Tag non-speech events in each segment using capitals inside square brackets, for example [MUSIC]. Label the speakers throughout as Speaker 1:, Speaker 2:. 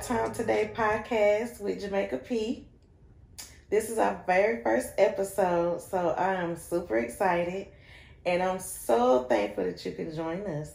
Speaker 1: Time Today podcast with Jamaica P. This is our very first episode, so I am super excited and I'm so thankful that you can join us.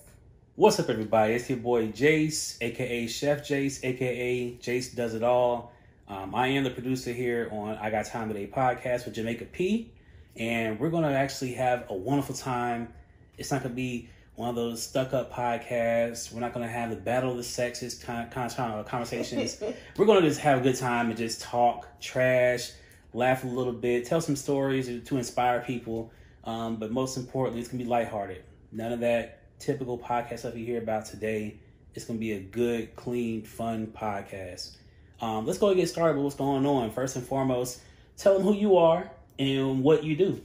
Speaker 2: What's up, everybody? It's your boy Jace, aka Chef Jace, aka Jace Does It All. Um, I am the producer here on I Got Time Today podcast with Jamaica P, and we're going to actually have a wonderful time. It's not going to be one of those stuck up podcasts. We're not going to have the battle of the sexes kind of, of conversations. [LAUGHS] we're going to just have a good time and just talk trash, laugh a little bit, tell some stories to inspire people. Um, but most importantly, it's going to be lighthearted. None of that typical podcast stuff you hear about today. It's going to be a good, clean, fun podcast. Um, let's go and get started with what's going on. First and foremost, tell them who you are and what you do.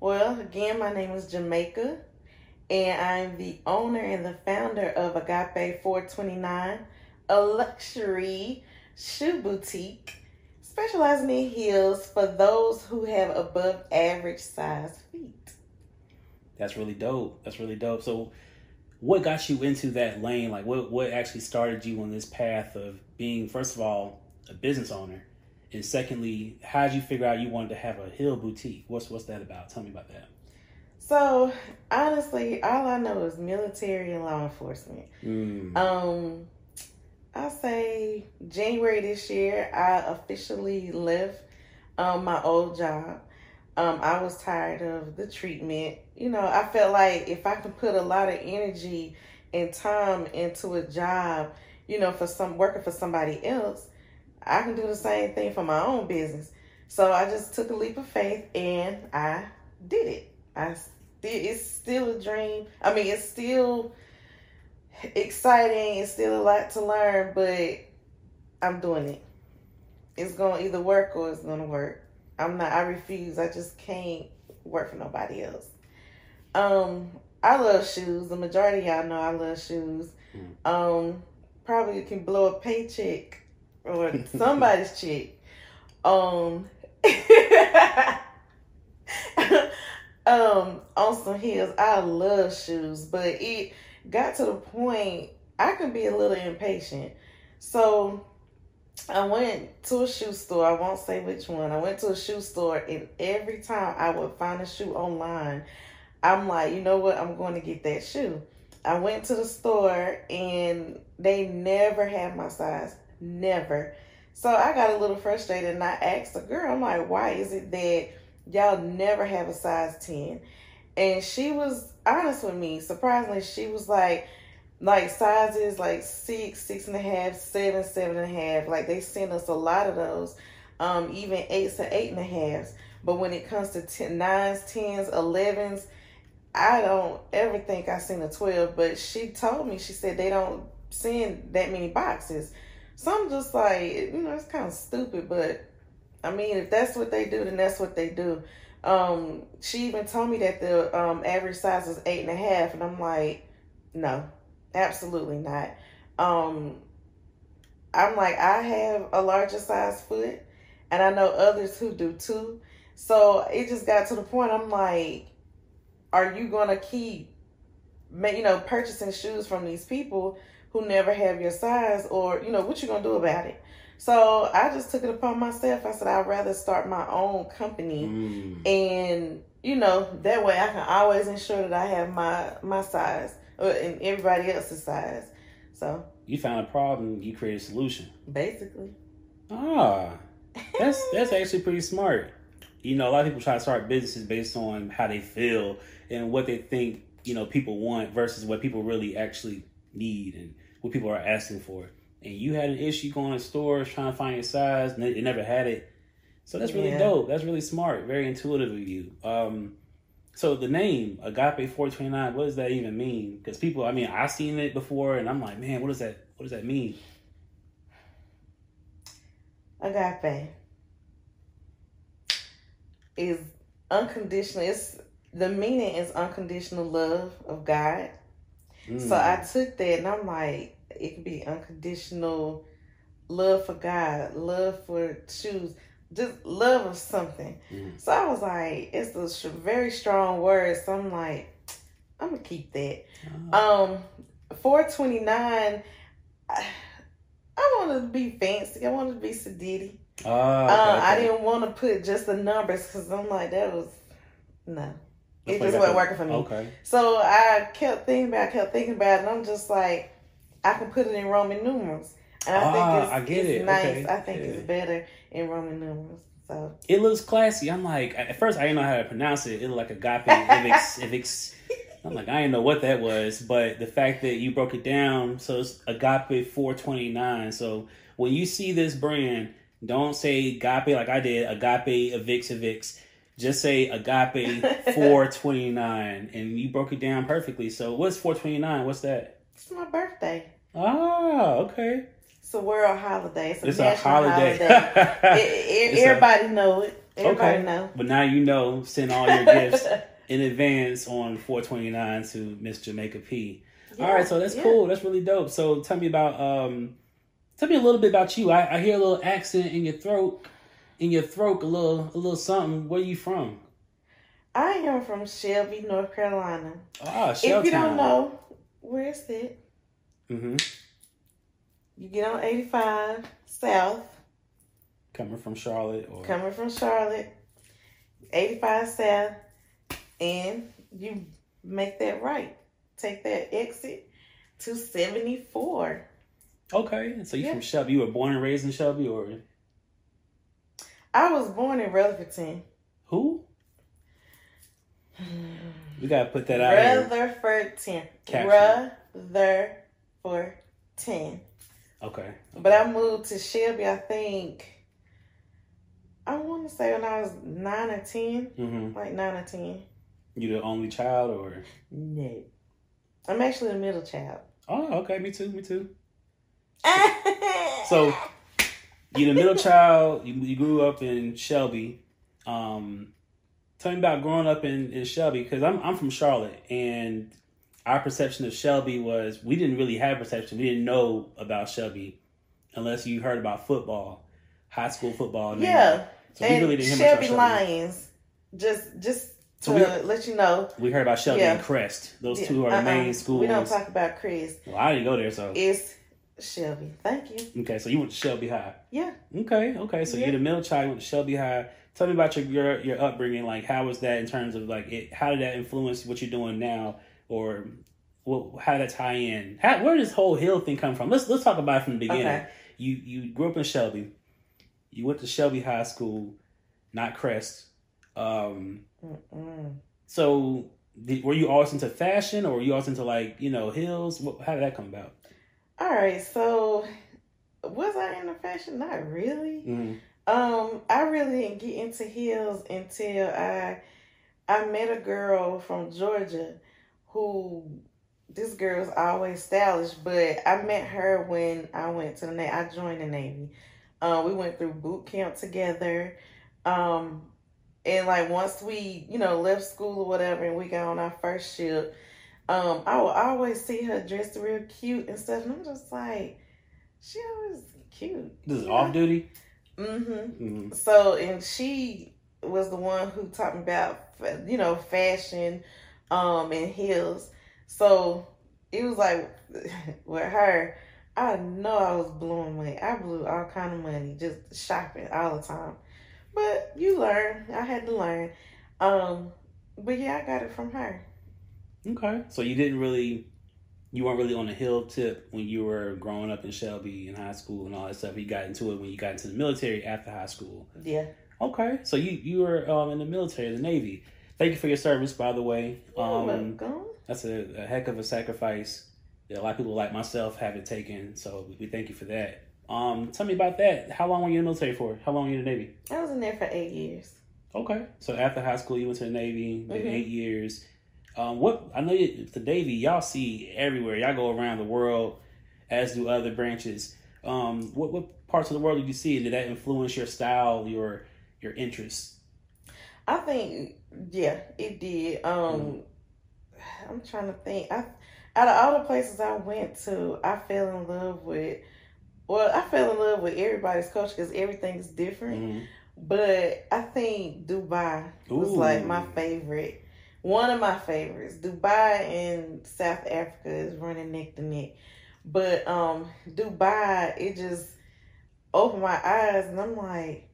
Speaker 1: Well, again, my name is Jamaica and I'm the owner and the founder of Agape 429, a luxury shoe boutique specializing in heels for those who have above average size feet.
Speaker 2: That's really dope. That's really dope. So, what got you into that lane? Like, what what actually started you on this path of being, first of all, a business owner, and secondly, how did you figure out you wanted to have a heel boutique? What's what's that about? Tell me about that.
Speaker 1: So honestly, all I know is military and law enforcement. Mm. Um, I'll say January this year, I officially left um, my old job. Um, I was tired of the treatment. You know, I felt like if I can put a lot of energy and time into a job, you know, for some working for somebody else, I can do the same thing for my own business. So I just took a leap of faith and I did it. I it's still a dream. I mean, it's still exciting. It's still a lot to learn, but I'm doing it. It's gonna either work or it's gonna work. I'm not. I refuse. I just can't work for nobody else. Um, I love shoes. The majority y'all know I love shoes. Mm. Um, probably can blow a paycheck or somebody's [LAUGHS] check. Um. [LAUGHS] um on some heels. I love shoes, but it got to the point I can be a little impatient. So I went to a shoe store. I won't say which one. I went to a shoe store, and every time I would find a shoe online, I'm like, you know what? I'm going to get that shoe. I went to the store, and they never had my size. Never. So I got a little frustrated, and I asked the girl, I'm like, why is it that y'all never have a size 10 and she was honest with me surprisingly she was like like sizes like six six and a half seven seven and a half. Like they send us a lot of those um even eights to eight and a halves. But when it comes to ten, nines tens elevens i don't ever think i seen a 12 but she told me she said they don't send that many boxes. So i'm just like you know it's kind of stupid but I mean, if that's what they do, then that's what they do. Um, she even told me that the um, average size is eight and a half, and I'm like, no, absolutely not. Um, I'm like, I have a larger size foot, and I know others who do too. So it just got to the point. I'm like, are you gonna keep, you know, purchasing shoes from these people who never have your size, or you know, what you gonna do about it? So I just took it upon myself. I said I'd rather start my own company, mm. and you know that way I can always ensure that I have my my size uh, and everybody else's size. So
Speaker 2: you found a problem, you create a solution.
Speaker 1: Basically.
Speaker 2: Ah, that's [LAUGHS] that's actually pretty smart. You know, a lot of people try to start businesses based on how they feel and what they think you know people want versus what people really actually need and what people are asking for and you had an issue going to stores trying to find your size and it never had it. So that's really yeah. dope. That's really smart. Very intuitive of you. Um, so the name Agape 429, what does that even mean? Because people, I mean, I've seen it before and I'm like, man, what does that what does that mean?
Speaker 1: Agape is unconditional. It's the meaning is unconditional love of God. Mm. So I took that and I'm like, it could be unconditional love for God, love for shoes, just love of something. Mm-hmm. So I was like, it's a very strong word. So I'm like, I'm gonna keep that. Uh-huh. Um, 429. I wanted to be fancy. I wanted to be Sadiddy.
Speaker 2: Oh,
Speaker 1: uh,
Speaker 2: okay,
Speaker 1: I
Speaker 2: okay.
Speaker 1: didn't want to put just the numbers because I'm like that was no. It just wasn't working for me.
Speaker 2: Okay.
Speaker 1: So I kept thinking about, it, kept thinking about, it, and I'm just like, I can put it in Roman numerals, and I
Speaker 2: Ah,
Speaker 1: think it's,
Speaker 2: I get
Speaker 1: it's
Speaker 2: it.
Speaker 1: nice.
Speaker 2: Okay.
Speaker 1: I think
Speaker 2: Yeah.
Speaker 1: it's better in Roman numerals. So
Speaker 2: It looks classy. I'm like, at first I didn't know how to pronounce it. It looked like agape ivix ivix. [LAUGHS] I'm like, I didn't know what that was, but the fact that you broke it down, so it's agape 429. So when you see this brand, don't say agape like I did, agape ivix ivix. Just say agape [LAUGHS] 429, and you broke it down perfectly. So what's 429? What's that?
Speaker 1: it's my birthday.
Speaker 2: Ah, okay.
Speaker 1: It's a world holiday. It's a
Speaker 2: It's a
Speaker 1: national
Speaker 2: holiday.
Speaker 1: holiday. E- e- [LAUGHS]
Speaker 2: It's a-
Speaker 1: everybody know it. Everybody
Speaker 2: Okay.
Speaker 1: know.
Speaker 2: But now you know, send all your gifts [LAUGHS] in advance on 429 to Miss Jamaica P.
Speaker 1: Yeah,
Speaker 2: All right, so that's
Speaker 1: yeah.
Speaker 2: cool. That's really dope. So tell me about um tell me a little bit about you. I, I hear a little accent in your throat. In your throat, a little a little something. Where you from?
Speaker 1: I am from Shelby, North Carolina.
Speaker 2: Ah, Shelby.
Speaker 1: If you don't know, where is it?
Speaker 2: Hmm
Speaker 1: You get on 85 South,
Speaker 2: Coming from Charlotte or
Speaker 1: coming from Charlotte, 85 South, and you make that right. Take that exit to 74.
Speaker 2: Okay. So you
Speaker 1: Yeah.
Speaker 2: from Shelby. You were born and raised in Shelby or
Speaker 1: I was born in Rutherford.
Speaker 2: who? [SIGHS] We gotta put that out here.
Speaker 1: Rutherford.
Speaker 2: Caption.
Speaker 1: Rutherford.
Speaker 2: Okay.
Speaker 1: But I moved to Shelby, I think, I want to say when I was 9 or 10.
Speaker 2: hmm
Speaker 1: Like 9 or 10.
Speaker 2: You the only child or
Speaker 1: No. I'm actually the middle child.
Speaker 2: Oh, okay, me too, me too. [LAUGHS] So you're the middle child. You, you grew up in Shelby. Um, tell me about growing up in, in Shelby because I'm I'm from Charlotte and our perception of Shelby was we didn't really have perception. We didn't know about Shelby unless you heard about football, high school football. and
Speaker 1: yeah.
Speaker 2: So
Speaker 1: and
Speaker 2: really didn't
Speaker 1: Shelby. Lions. Just just to
Speaker 2: So we-
Speaker 1: let you know.
Speaker 2: We heard about Shelby
Speaker 1: Yeah.
Speaker 2: and Crest. Those
Speaker 1: Yeah,
Speaker 2: two are the
Speaker 1: uh-uh.
Speaker 2: main schools.
Speaker 1: We don't talk about Crest.
Speaker 2: well, I didn't go there, so
Speaker 1: It's Shelby. Thank you.
Speaker 2: okay. So you went to Shelby High.
Speaker 1: Yeah.
Speaker 2: Okay, okay. So
Speaker 1: Yeah.
Speaker 2: you're the middle child, you went to Shelby High. Tell me about your, your your upbringing. Like, how was that in terms of like it? How did that influence what you're doing now, or what? How did that tie in? How, where does this whole hill thing come from? Let's let's talk about it from the beginning.
Speaker 1: Okay.
Speaker 2: You you grew up in Shelby. You went to Shelby High School, not Crest. Um, so did, were you always into fashion, or were you always into like you know hills? What, how did that come about?
Speaker 1: All right. So was I into fashion? Not really.
Speaker 2: Mm-hmm.
Speaker 1: Um, I really didn't get into heels until I I met a girl from Georgia who this girl's always stylish, but I met her when I went to the Navy. I joined the Navy. Uh, we went through boot camp together. Um, and like once we, you know, left school or whatever and we got on our first ship, um, I would always see her dressed real cute and stuff. And I'm just like, she always cute.
Speaker 2: This is off duty.
Speaker 1: Mm-hmm.
Speaker 2: Mm-hmm.
Speaker 1: So, and she was the one who taught me about, you know, fashion, um, and heels. So it was like [LAUGHS] with her, I know I was blowing money. I blew all kind of money just shopping all the time. But you learn. I had to learn. Um, but yeah, I got it from her.
Speaker 2: Okay. So you didn't really, you weren't really on the hill tip when you were growing up in Shelby in high school and all that stuff. You got into it when you got into the military after high school.
Speaker 1: Yeah.
Speaker 2: Okay. So you you were um, in the military, the Navy. Thank you for your service, by the way.
Speaker 1: You're
Speaker 2: Um,
Speaker 1: welcome.
Speaker 2: that's a, a heck of a sacrifice. that a lot of people like myself haven't taken. So we thank you for that. Um, tell me about that. How long were you in the military for? How long were you in the Navy?
Speaker 1: I was in there for eight years.
Speaker 2: Okay. So after high school, you went to the Navy, did
Speaker 1: Mhm.
Speaker 2: eight years. Um, what I know you, the Navy, y'all see everywhere. Y'all go around the world, as do other branches. Um, what what parts of the world did you see? Did that influence your style, your your interests?
Speaker 1: I think, yeah, it did. Um,
Speaker 2: Mm-hmm.
Speaker 1: I'm trying to think. I, out of all the places I went to, I fell in love with. Well, I fell in love with everybody's culture because everything's different.
Speaker 2: Mhm.
Speaker 1: But I think Dubai was like my favorite. One of my favorites. Dubai and South Africa is running neck to neck. But um, Dubai, it just opened my eyes, and I'm like,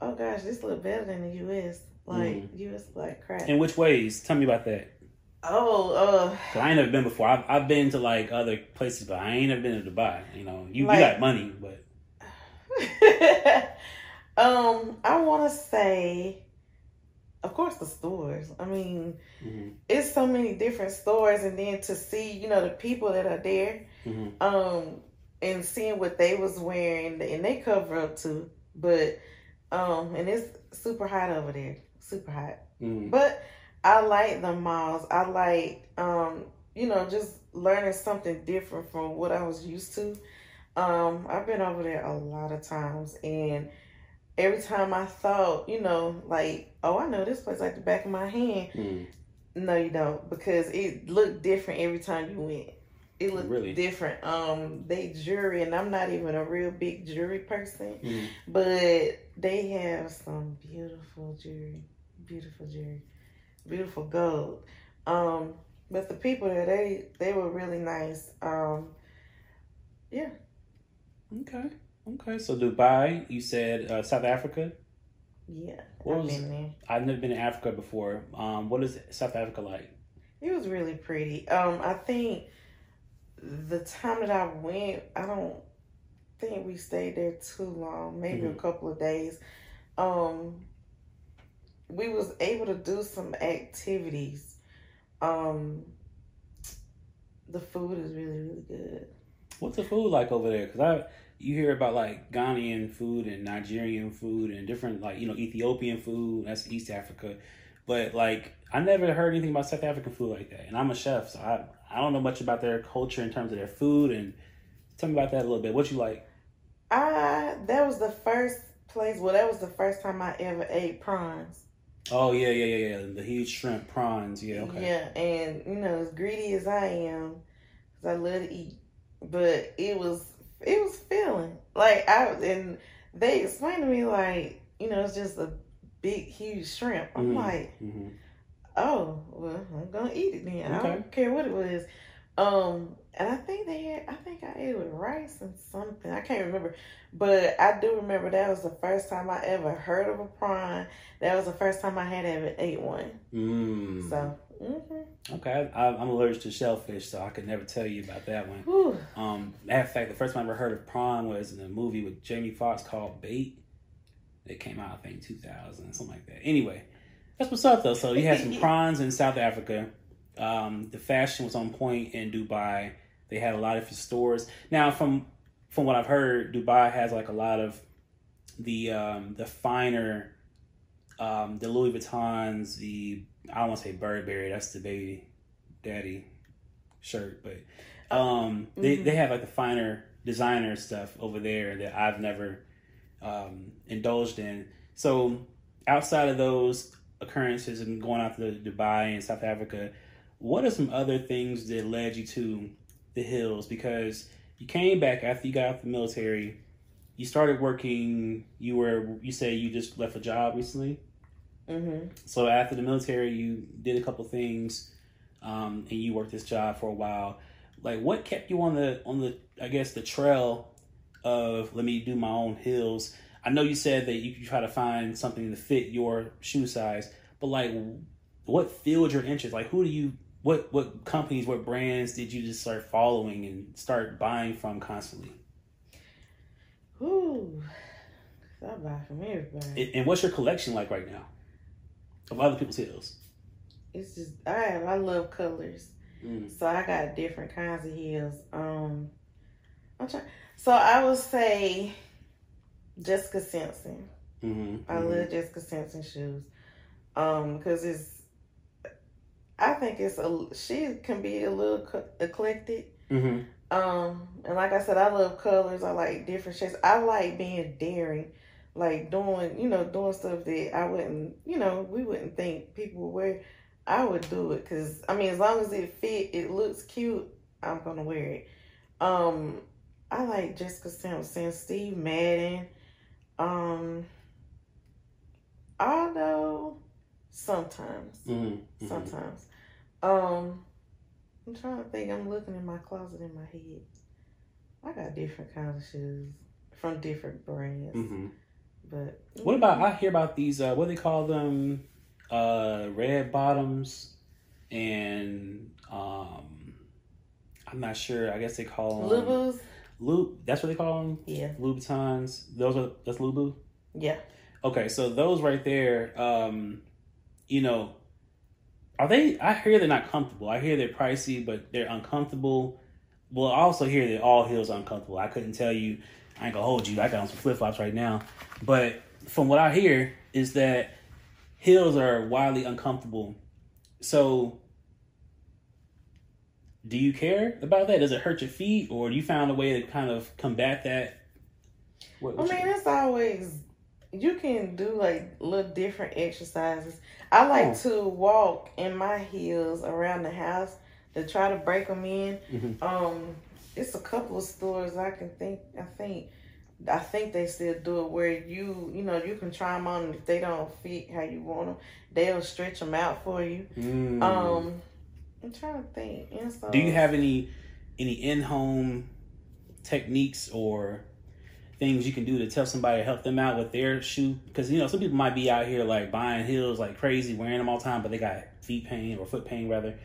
Speaker 1: oh gosh, this look better than the U.S. Like mm. U.S. like crap.
Speaker 2: In which ways? Tell me about that.
Speaker 1: Oh, uh,
Speaker 2: I ain't never been before. I've, I've been to like other places, but I ain't never been to Dubai. You know, you, like, you got money, but. [LAUGHS]
Speaker 1: um, I want to say, of course, the stores. I mean, mm-hmm. it's so many different stores, and then to see, you know, the people that are there, mm-hmm. um, and seeing what they was wearing, and they cover up too. But, um, and it's super hot over there, super hot. Mm-hmm. But I like the malls. I like, um, you know, just learning something different from what I was used to. Um, I've been over there a lot of times, and every time I thought, you know, like, oh, I know this place like the back of my hand. Mm. No, you don't, because it looked different every time you went. It looked really? different. Um, they jewelry, and I'm not even a real big jewelry person, mm. but they have some beautiful jewelry, beautiful Jerry. beautiful gold. Um, but the people there, they they were really nice. Um, yeah.
Speaker 2: Okay. Okay. So Dubai, you said uh, South Africa.
Speaker 1: Yeah,
Speaker 2: what I've was, been there. I've never been to Africa before. Um, what is South Africa like?
Speaker 1: It was really pretty. Um, I think the time that I went, I don't think we stayed there too long. Maybe mm-hmm. a couple of days. Um, we was able to do some activities. Um, the food is really really good.
Speaker 2: What's the food like over there? Because I you hear about like Ghanaian food and Nigerian food and different like you know Ethiopian food. That's East Africa, but like I never heard anything about South African food like that. And I'm a chef, so I I don't know much about their culture in terms of their food. And tell me about that a little bit. What you like?
Speaker 1: I that was the first place. Well, that was the first time I ever ate prawns.
Speaker 2: Oh yeah, yeah, yeah, yeah. The huge shrimp prawns. Yeah, okay.
Speaker 1: Yeah, and you know, as greedy as I am, because I love to eat, but it was it was filling. Like I and they explained to me like you know it's just a big huge shrimp. I'm mm-hmm. like, mm-hmm. oh well, I'm gonna eat it then. Okay. I don't care what it was. Um, and I think they had, I think I ate it with rice and something. I can't remember, but I do remember that was the first time I ever heard of a prawn. That was the first time I had ever ate one. Mm. So. Mm-hmm.
Speaker 2: Okay, I, am allergic to shellfish, so I could never tell you about that one. Whew. Um, matter of fact, the first time I ever heard of prawn was in a movie with Jamie Foxx called Bait. It came out, I think, 2000, something like that. Anyway, that's what's up though. So you had some [LAUGHS] prawns in South Africa. Um, the fashion was on point in Dubai. They had a lot of stores. Now, from from what I've heard, Dubai has like a lot of the um, the finer, um, the Louis Vuittons, the I don't want to say Burberry. That's the baby daddy shirt, but um, mm-hmm. they they have like the finer designer stuff over there that I've never um, indulged in. So outside of those occurrences and going out to Dubai and South Africa, what are some other things that led you to the hills? Because you came back after you got out the military. You started working. You were you say you just left a job recently. Mm-hmm. So after the military, you did a couple things, um, and you worked this job for a while. Like, what kept you on the on the I guess the trail of let me do my own hills? I know you said that you, you try to find something to fit your shoe size, but like, what filled your interest? Like, who do you what what companies, what brands did you just start following and start buying from constantly?
Speaker 1: Ooh, I buy from everybody.
Speaker 2: And, and, what's your collection like right now of other people's heels?
Speaker 1: It's just I have I love colors, mm. so I got different kinds of heels. Um, I'm trying. So I would say Jessica Simpson. Mm-hmm, I mm-hmm. love Jessica Simpson shoes, um, because it's I think it's a she can be a little eclectic. Mm-hmm. Um, and like I said, I love colors. I like different shades. I like being daring, like doing you know doing stuff that I wouldn't you know we wouldn't think people would wear. I would do it because I mean as long as it fit, it looks cute. I'm gonna wear it. Um, I like Jessica Simpson, Steve Madden. Um, although sometimes, mm-hmm. mm-hmm. sometimes. Um, I'm trying to think. I'm looking in my closet in my head. I got different kinds of shoes from different brands.
Speaker 2: Mm-hmm.
Speaker 1: But
Speaker 2: What about I hear about these? Uh, what do they call them? Uh, red bottoms, and um, I'm not sure. I guess they call them
Speaker 1: Lubus?
Speaker 2: Lub. That's what they call them.
Speaker 1: Yeah,
Speaker 2: Louboutins. Those are that's Lubu.
Speaker 1: yeah.
Speaker 2: Okay, so those right there, um, you know, are they? I hear they're not comfortable. I hear they're pricey, but they're uncomfortable. Well, I also hear that all heels are uncomfortable. I couldn't tell you. I ain't gonna hold you. I got on some flip flops right now, but from what I hear is that heels are wildly uncomfortable. So, do you care about that? Does it hurt your feet, or do you found a way to kind of combat that? What,
Speaker 1: I mean, it's always you can do like little different exercises. I like
Speaker 2: Oh.
Speaker 1: to walk in my heels around the house to try to break them in.
Speaker 2: Mhm.
Speaker 1: Um, it's a couple of stores I can think. I think. I think they still do it where you, you know, you can try them on. If they don't fit how you want them, they'll stretch them out for you.
Speaker 2: Mm.
Speaker 1: Um, I'm trying to think. Insoles.
Speaker 2: Do you have any any in home techniques or things you can do to tell somebody to help them out with their shoe? Because you know some people might be out here like buying heels like crazy, wearing them all the time, but they got feet pain or foot pain rather.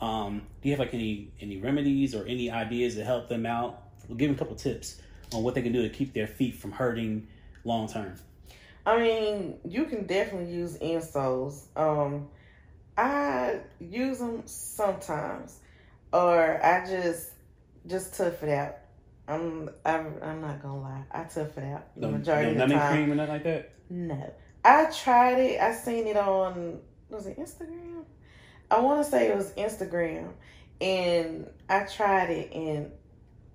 Speaker 2: Um, do you have like any any remedies or any ideas to help them out? Give them a couple tips on what they can do to keep their feet from hurting long term.
Speaker 1: I mean, you can definitely use insoles. Um, I use them sometimes, or I just just tough it out. I'm I'm, I'm not gonna lie, I took it out the
Speaker 2: No,
Speaker 1: majority
Speaker 2: no
Speaker 1: of the
Speaker 2: numbing
Speaker 1: time.
Speaker 2: cream or nothing like that.
Speaker 1: No, I tried it. I seen it on was it Instagram? I want to say it was Instagram, and I tried it and.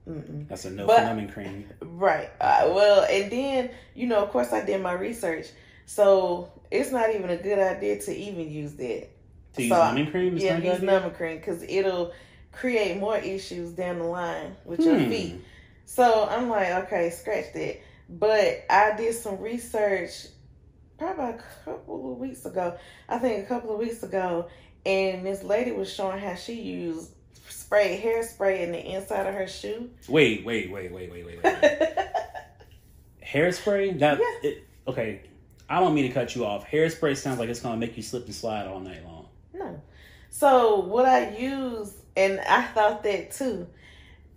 Speaker 1: Mm-mm.
Speaker 2: That's a no
Speaker 1: But-
Speaker 2: for numbing cream.
Speaker 1: Right. Uh, well, and then you know, of course, I did my research, so it's not even a good idea to even use that.
Speaker 2: To use
Speaker 1: So,
Speaker 2: numbing cream is
Speaker 1: yeah,
Speaker 2: not a good
Speaker 1: use
Speaker 2: idea?
Speaker 1: number cream because it'll create more issues down the line with your
Speaker 2: Hmm.
Speaker 1: feet. So I'm like, okay, scratch that. But I did some research probably a couple of weeks ago. I think a couple of weeks ago, and this lady was showing how she used spray hairspray in the inside of her shoe.
Speaker 2: Wait, wait, wait, wait, wait, wait, wait. [LAUGHS] hairspray? That
Speaker 1: Yeah.
Speaker 2: it, okay. I don't mean to cut you off. Hairspray sounds like it's gonna make you slip and slide all night long.
Speaker 1: No. So what I use, and I thought that too,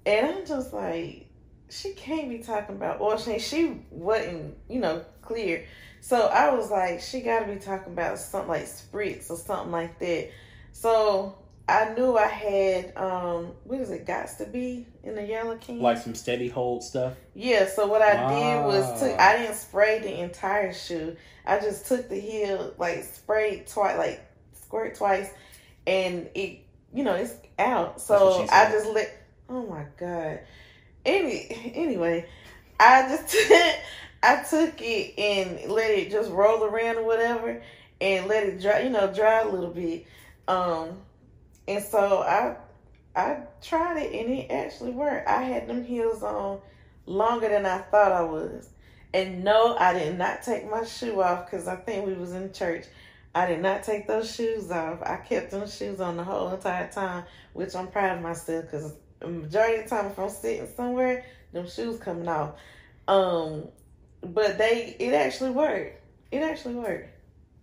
Speaker 1: and I'm just like, she can't be talking about, or she she wasn't, you know, clear. So I was like, she got to be talking about something like spritz or something like that. So I knew I had, um, what is it, got to be in the yellow can?
Speaker 2: Like some steady hold stuff.
Speaker 1: Yeah, so what I did was took
Speaker 2: Ah.
Speaker 1: I didn't spray the entire shoe. I just took the heel like sprayed twice like squirt twice and it you know, it's out. So I just let oh my god. Any anyway, I just [LAUGHS] I took it and let it just roll around or whatever and let it dry you know, dry a little bit. Um and so I I tried it and it actually worked. I had them heels on longer than I thought I was. And no, I did not take my shoe off because I think we was in church. I did not take those shoes off. I kept them shoes on the whole entire time, which I'm proud of myself because majority of the time if I'm sitting somewhere, them shoes coming off. Um, but they it actually worked. It actually worked.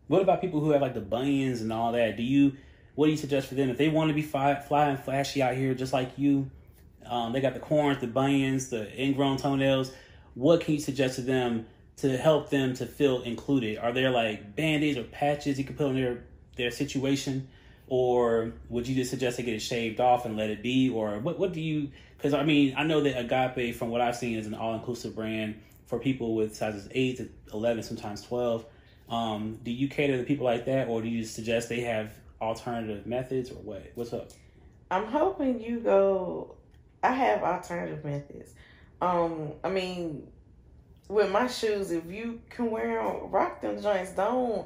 Speaker 2: What about people who have like the bunions and all that? Do you what do you suggest for them if they want to be fly, fly and flashy out here just like you? Um, they got the corns, the bunions, the ingrown toenails. What can you suggest to them to help them to feel included? Are there like band-aids or patches you can put on their their situation, or would you just suggest they get it shaved off and let it be? Or what what do you? Because I mean, I know that Agape, from what I've seen, is an all-inclusive brand for people with sizes eight to eleven, sometimes twelve. Um, do you cater to people like that, or do you suggest they have alternative methods, or what? What's up?
Speaker 1: I'm hoping you go. I have alternative methods. Um, I mean, with my shoes, if you can wear them, rock them joints. Don't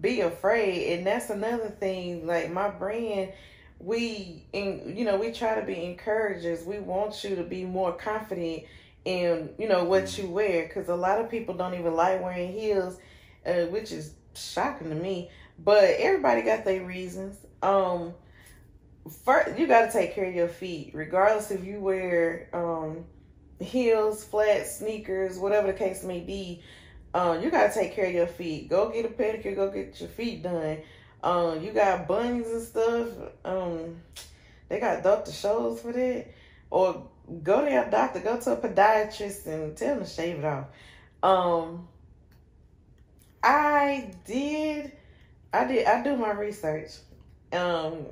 Speaker 1: be afraid. And that's another thing. Like my brand, we, in, you know, we try to be encouragers. We want you to be more confident in, you know, what you wear. Because a lot of people don't even like wearing heels, uh, which is shocking to me. But everybody got their reasons. Um first you got to take care of your feet regardless if you wear um heels, flats, sneakers, whatever the case may be, um, you gotta take care of your feet. Go get a pedicure. Go get your feet done. Um, you got bunnies and stuff. Um, they got doctor shows for that. Or go to your doctor. Go to a podiatrist and tell them to shave it off. Um, I did. I did. I do my research. Um,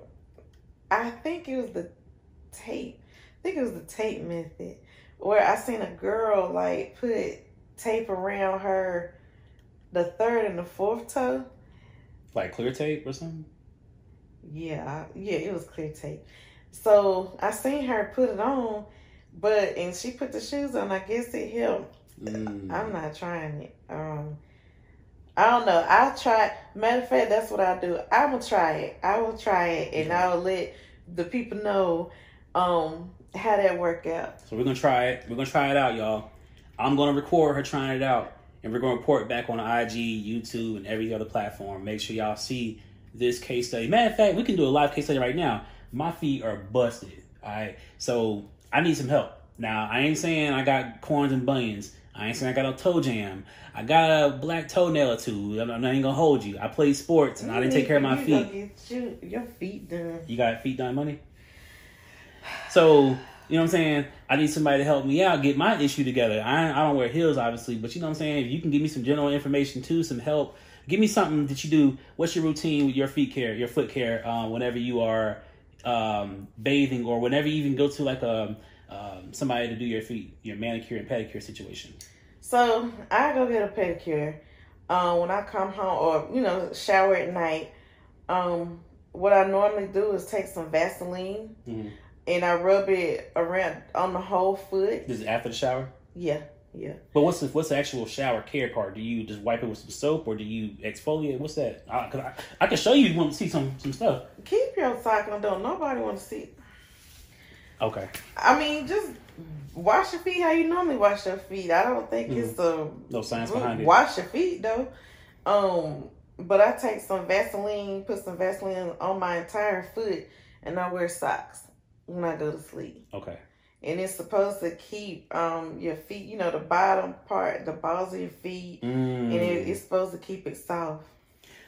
Speaker 1: I think it was the tape. I think it was the tape method where I seen a girl like put tape around her, the third and the fourth toe.
Speaker 2: Like clear tape or something?
Speaker 1: Yeah, yeah, it was clear tape. So I seen her put it on, but and she put the shoes on. I guess it helped. Mm. I'm not trying it. Um, I don't know. I'll try. Matter of fact, that's what I do. I will try it. I will try it, and yeah. I will let the people know um how that work out.
Speaker 2: So we're gonna try it. We're gonna try it out, y'all. I'm gonna record her trying it out, and we're gonna report back on IG, YouTube, and every other platform. Make sure y'all see this case study. Matter of fact, we can do a live case study right now. My feet are busted. All right, so I need some help. Now I ain't saying I got corns and bunions. I ain't saying I got a toe jam. I got a black toenail or two. I'm not even gonna hold you. I play sports and you I didn't take care of my feet.
Speaker 1: You, your feet done.
Speaker 2: You got feet done, money. So you know what I'm saying? I need somebody to help me out, get my issue together. I I don't wear heels, obviously, but you know what I'm saying? If you can give me some general information too, some help, give me something that you do. What's your routine with your feet care, your foot care, um, whenever you are um, bathing or whenever you even go to like a um, somebody to do your feet, your manicure and pedicure situation?
Speaker 1: So I go get a pedicure um, when I come home, or you know, shower at night. Um, what I normally do is take some Vaseline. Mm-hmm and I rub it around on the whole foot.
Speaker 2: Is it after the shower?
Speaker 1: Yeah, yeah.
Speaker 2: But what's the what's the actual shower care part? Do you just wipe it with some soap or do you exfoliate? What's that? I, I, I can show you. You want to see some some stuff?
Speaker 1: Keep your sock on though. Nobody want to see.
Speaker 2: Okay.
Speaker 1: I mean, just wash your feet how you normally wash your feet. I don't think mm-hmm. it's a
Speaker 2: no science behind it.
Speaker 1: Wash your feet though. Um, but I take some Vaseline, put some Vaseline on my entire foot, and I wear socks when I go to sleep.
Speaker 2: Okay.
Speaker 1: And it's supposed to keep um your feet, you know, the bottom part, the balls of your feet, mm. and it, it's supposed to keep it soft.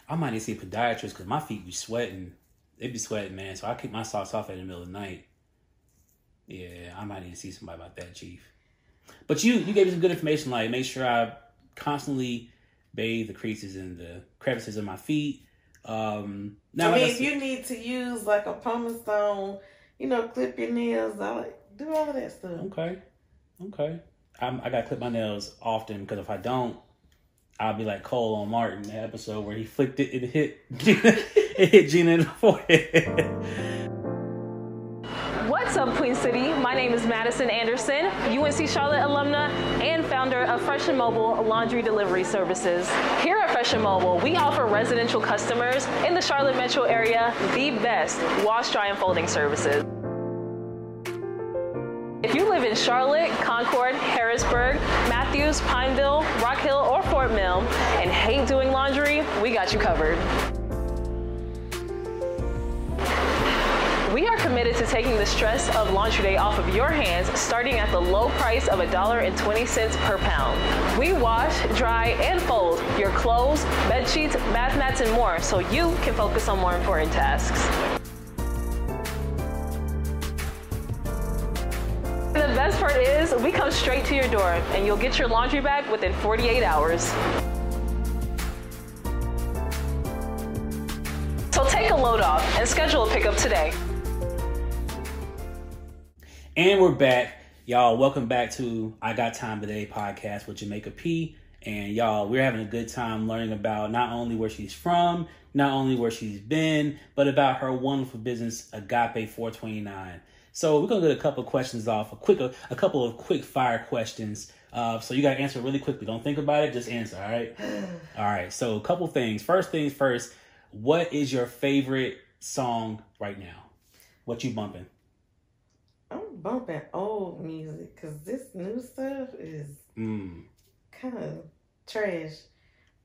Speaker 2: I might need to see a podiatrist because my feet be sweating. They be sweating, man. So I keep my socks off in the middle of the night. Yeah, I might need to see somebody about that, Chief. But you you gave me some good information, like make sure I constantly bathe the creases and the crevices of my feet. Um,
Speaker 1: now, I mean, like I if you need to use like a pumice stone you know, clip your nails. I like do all of that stuff.
Speaker 2: Okay, okay. I'm, I got to clip my nails often because if I don't, I'll be like Cole on Martin, the episode where he flicked it, it hit [LAUGHS] it hit Gina in the forehead. [LAUGHS]
Speaker 3: My name is Madison Anderson, UNC Charlotte alumna and founder of Fresh and Mobile Laundry Delivery Services. Here at Fresh and Mobile, we offer residential customers in the Charlotte metro area the best wash, dry, and folding services. If you live in Charlotte, Concord, Harrisburg, Matthews, Pineville, Rock Hill, or Fort Mill and hate doing laundry, we got you covered. Committed to taking the stress of laundry day off of your hands, starting at the low price of $1.20 per pound. We wash, dry, and fold your clothes, bed sheets, bath mats, and more so you can focus on more important tasks. The best part is we come straight to your door and you'll get your laundry back within 48 hours. So take a load off and schedule a pickup today.
Speaker 2: And we're back. Y'all, welcome back to I Got Time Today podcast with Jamaica P. And y'all, we're having a good time learning about not only where she's from, not only where she's been, but about her wonderful business, Agape 429. So we're gonna get a couple of questions off, a quick, a, a couple of quick fire questions. Uh, so you gotta answer really quickly. Don't think about it, just answer. All right. [SIGHS] all right. So a couple things. First things first. What is your favorite song right now? What you bumping?
Speaker 1: I'm bumping old music because this new stuff is mm. kind of trash.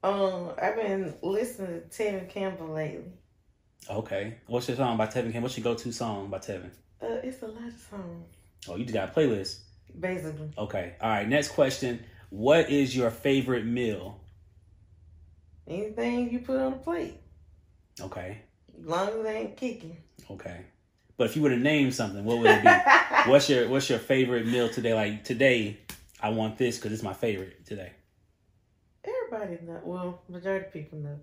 Speaker 1: Um, I've been listening to Tevin Campbell lately.
Speaker 2: Okay, what's your song by Tevin Campbell? What's your go-to song by Tevin?
Speaker 1: Uh, it's a lot of songs.
Speaker 2: Oh, you just got a playlist.
Speaker 1: Basically.
Speaker 2: Okay. All right. Next question. What is your favorite meal?
Speaker 1: Anything you put on a plate.
Speaker 2: Okay.
Speaker 1: As long as it ain't kicking.
Speaker 2: Okay. But if you were to name something, what would it be? [LAUGHS] what's your What's your favorite meal today? Like today, I want this because it's my favorite today.
Speaker 1: Everybody know. Well, majority of people know.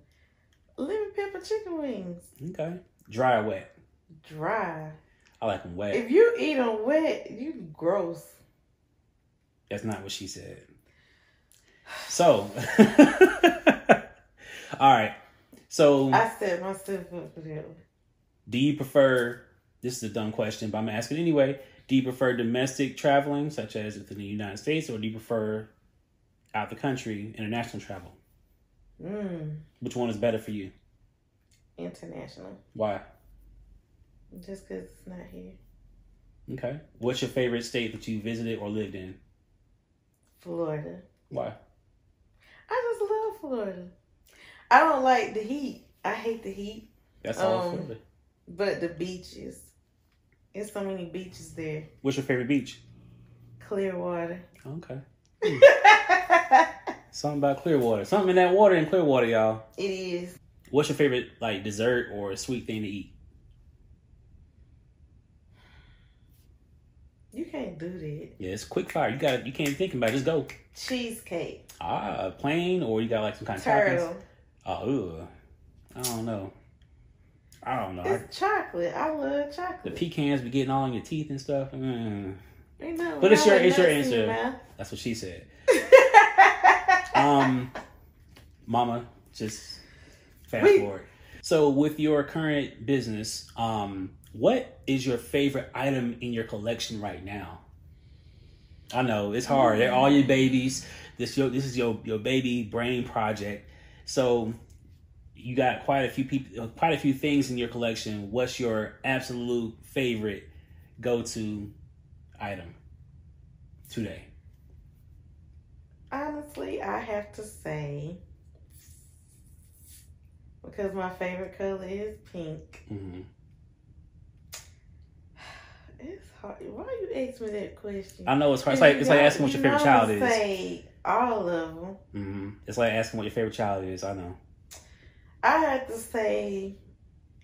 Speaker 1: Lemon pepper chicken wings.
Speaker 2: Okay. Dry or wet?
Speaker 1: Dry.
Speaker 2: I like them wet.
Speaker 1: If you eat them wet, you gross.
Speaker 2: That's not what she said. So, [LAUGHS] all right. So,
Speaker 1: I set myself up for that.
Speaker 2: do you prefer? This is a dumb question, but I'm gonna ask it anyway. Do you prefer domestic traveling, such as within the United States, or do you prefer out the country, international travel?
Speaker 1: Mm,
Speaker 2: Which one is better for you?
Speaker 1: international.
Speaker 2: Why?
Speaker 1: Just because it's not here.
Speaker 2: Okay. What's your favorite state that you visited or lived in?
Speaker 1: Florida.
Speaker 2: Why?
Speaker 1: I just love Florida. I don't like the heat. I hate the heat.
Speaker 2: That's all
Speaker 1: Um,
Speaker 2: Florida.
Speaker 1: But the beaches. There's so many beaches there.
Speaker 2: What's your favorite beach?
Speaker 1: Clearwater.
Speaker 2: Okay. [LAUGHS] Something about Clearwater. Something in that water in Clearwater, y'all.
Speaker 1: It is.
Speaker 2: What's your favorite like dessert or sweet thing to eat?
Speaker 1: You can't do that.
Speaker 2: Yeah, it's quick fire. You got you can't think about it. Just go.
Speaker 1: Cheesecake.
Speaker 2: Ah, plain or you got like some kind of toppings.
Speaker 1: Turtle.
Speaker 2: Oh. I don't know. I don't know. I,
Speaker 1: It's chocolate. I love chocolate.
Speaker 2: the pecans be getting all in your teeth and stuff. Mm,
Speaker 1: You know,
Speaker 2: But it's your- it's your
Speaker 1: nuts in your
Speaker 2: answer.
Speaker 1: mouth.
Speaker 2: that's what she said. [LAUGHS] Um, Mama, just fast
Speaker 1: Wait.
Speaker 2: forward. So, with your current business, um, what is your favorite item in your collection right now? I know it's hard. They're all your babies. This your this is your your baby brain project. So, you got quite a few people, quite a few things in your collection. What's your absolute favorite go to item today?
Speaker 1: Honestly, I have to say, because my favorite color is pink.
Speaker 2: hmm [SIGHS]
Speaker 1: It's hard. Why you ask me that question?
Speaker 2: I know it's hard. It's like it's like asking what your favorite child is.
Speaker 1: All of them.
Speaker 2: hmm It's like asking what your favorite child is. I know.
Speaker 1: I have to say,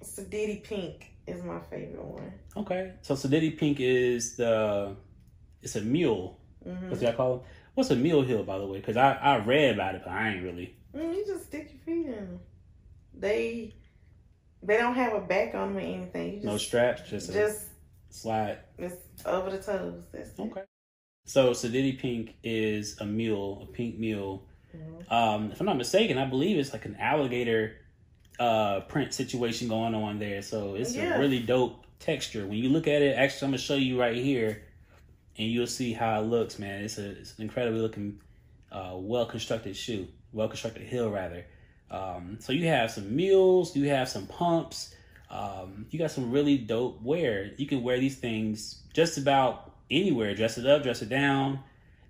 Speaker 1: Sadiddy Pink is my favorite one.
Speaker 2: Okay, so Sadiddy Pink is the it's a mule.
Speaker 1: hmm
Speaker 2: What's that called? What's a mule hill, by the way? Because I I read about it, but I ain't really.
Speaker 1: Mm, you just stick your feet in them. They they don't have a back on them or anything. Just
Speaker 2: No straps, just a
Speaker 1: just
Speaker 2: slide.
Speaker 1: it's over the toes. That's it.
Speaker 2: Okay. So Sadiddy Pink is a mule, a pink mule.
Speaker 1: Mhm.
Speaker 2: Um, if I'm not mistaken, I believe it's like an alligator uh print situation going on there. So it's
Speaker 1: Yeah.
Speaker 2: a really dope texture. When you look at it, actually I'm gonna show you right here and you'll see how it looks, man. It's a it's an incredibly looking uh well constructed shoe. Well constructed heel rather. Um so you have some mules, you have some pumps, um, you got some really dope wear. You can wear these things just about anywhere. Dress it up, dress it down,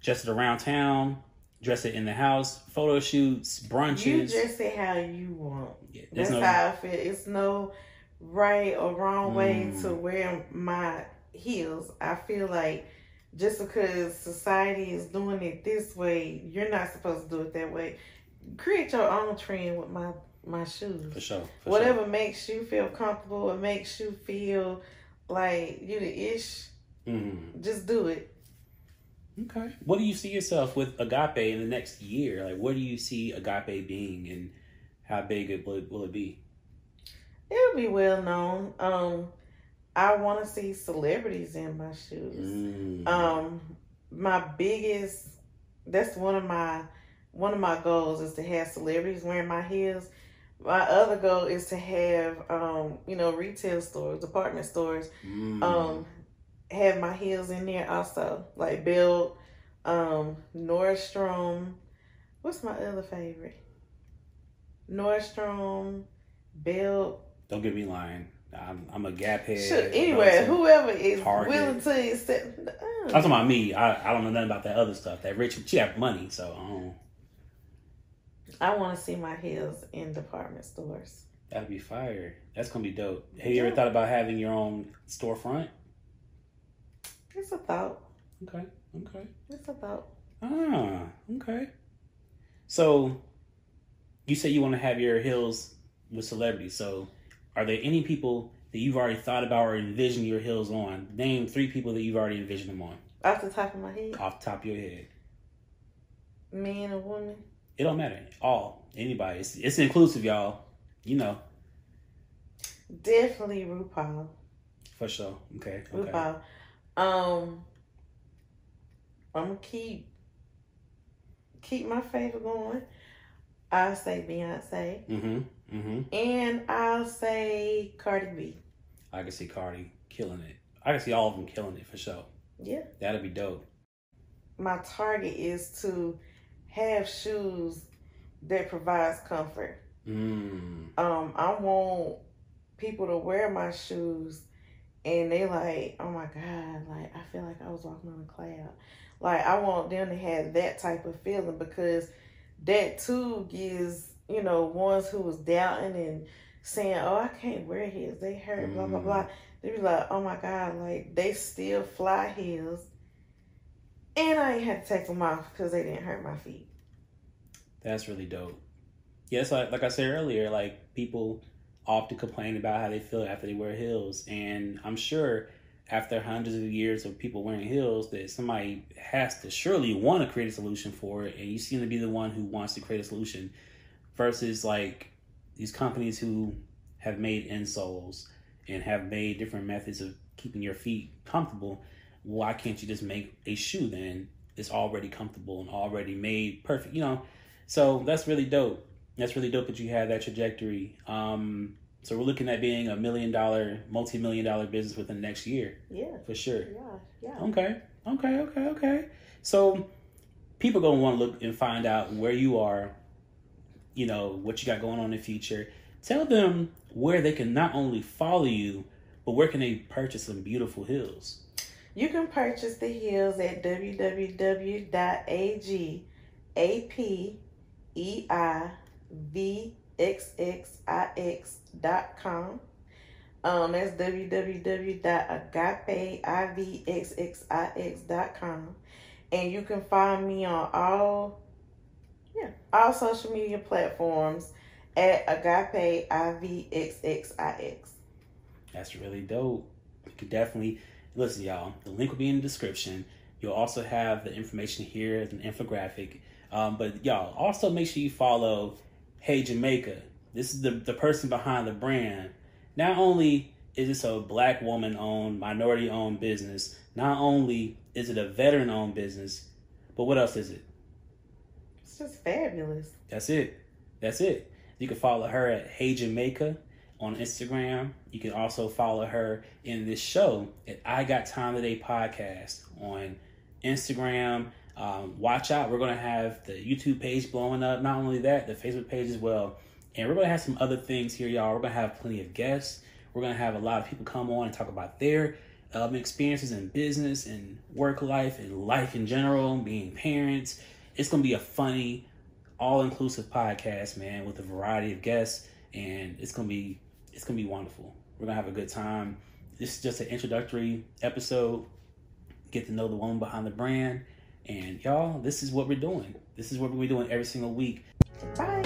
Speaker 2: dress it around town, dress it in the house, photo shoots, brunches.
Speaker 1: You dress it how you want.
Speaker 2: Yeah,
Speaker 1: That's
Speaker 2: no-
Speaker 1: how I feel. It's no right or wrong way
Speaker 2: Mm.
Speaker 1: to wear my heels. I feel like just because society is doing it this way, you're not supposed to do it that way. Create your own trend with my my shoes.
Speaker 2: For sure. for
Speaker 1: Whatever makes you feel comfortable, it makes you feel like you the ish.
Speaker 2: Sure. Mhm.
Speaker 1: Just do it.
Speaker 2: Okay. What do you see yourself with Agape in the next year? Like, what do you see Agape being, and how big it will, will it be?
Speaker 1: It'll be well known. Um, I want to see celebrities in my shoes.
Speaker 2: Mm.
Speaker 1: Um, my biggest that's one of my one of my goals is to have celebrities wearing my heels. My other goal is to have um, you know, retail stores, department stores,
Speaker 2: Mm.
Speaker 1: um, have my heels in there also. Like Belk, um, Nordstrom. What's my other favorite? Nordstrom, Belk.
Speaker 2: Don't get me lying. I'm, I'm a Gap head.
Speaker 1: Anyway,
Speaker 2: Russell.
Speaker 1: whoever is
Speaker 2: Target.
Speaker 1: willing to accept. uh,
Speaker 2: I'm talking about me. I, I don't know nothing about that other stuff. That rich, she have money, so I.
Speaker 1: I want to see my heels in department stores.
Speaker 2: That'd be fire. That's gonna be dope. Have you
Speaker 1: Yeah.
Speaker 2: ever thought about having your own storefront?
Speaker 1: It's a thought.
Speaker 2: Okay, Okay.
Speaker 1: It's a thought.
Speaker 2: Ah, okay. So, you say you want to have your heels with celebrities. So, are there any people that you've already thought about or envisioned your heels on? Name three people that you've already envisioned them on
Speaker 1: Off the top of my head,
Speaker 2: off the top of your head.
Speaker 1: man or woman.
Speaker 2: It don't matter. All anybody. It's, it's inclusive, y'all. You know
Speaker 1: Definitely RuPaul.
Speaker 2: for sure. Okay. Okay.
Speaker 1: RuPaul. Um, I'm gonna keep keep my favor going. I'll say Beyonce,
Speaker 2: Mm-hmm. Mm-hmm.
Speaker 1: and I'll say Cardi B.
Speaker 2: I can see Cardi killing it. I can see all of them killing it for sure.
Speaker 1: Yeah.
Speaker 2: That'd be dope.
Speaker 1: My target is to have shoes that provides comfort.
Speaker 2: Mm.
Speaker 1: Um, I want people to wear my shoes and they like, oh my God, like I feel like I was walking on a cloud. Like I want them to have that type of feeling because that too gives, you know, ones who was doubting and saying, Oh, I can't wear heels, they hurt, blah blah blah. Mm-hmm. They be like, Oh my God, like they still fly heels. And I ain't had to take them off because they didn't hurt my feet.
Speaker 2: That's really dope. Yes, like like I said earlier, like people often complain about how they feel after they wear heels, and I'm sure after hundreds of years of people wearing heels, that somebody has to surely want to create a solution for it, and you seem to be the one who wants to create a solution, versus like these companies who have made insoles and have made different methods of keeping your feet comfortable. Why can't you just make a shoe then? It's already comfortable and already made perfect, you know. So that's really dope. That's really dope that you had that trajectory. Um, so we're looking at being a million dollar, multi million dollar business within the next year
Speaker 1: Yeah,
Speaker 2: for sure.
Speaker 1: yeah, yeah.
Speaker 2: Okay, okay, okay, okay. So people gonna want to look and find out where you are. You know what you got going on in the future. Tell them where they can not only follow you, but where can they purchase some beautiful heels.
Speaker 1: You can purchase the heels at www.agapeivxxix.com. Um, that's www.agapeivxxix.com. And you can find me on all, yeah, all social media platforms at Agape IVXXIX.
Speaker 2: That's really dope. You could definitely listen, y'all. The link will be in the description. You'll also have the information here as an infographic. Um, but y'all also make sure you follow Hey Jamaica. This is the the person behind the brand. Not only is this a black woman owned, minority owned business, not only is it a veteran owned business, but what else is it?
Speaker 1: It's just fabulous.
Speaker 2: That's it. That's it. You can follow her at Hey Jamaica on Instagram. You can also follow her in this show at I Got Time Today podcast on Instagram. Um, watch out, we're going to have the YouTube page blowing up. Not only that, the Facebook page as well. And we're going to have some other things here, y'all. We're going to have plenty of guests. We're going to have a lot of people come on and talk about their um, experiences in business and work life and life in general, being parents. It's going to be a funny, all inclusive podcast, man, with a variety of guests, and it's gonna be it's gonna be wonderful. We're gonna have a good time. This is just an introductory episode. Get to know the woman behind the brand, and y'all, this is what we're doing. This is what we're doing every single week.
Speaker 1: Bye.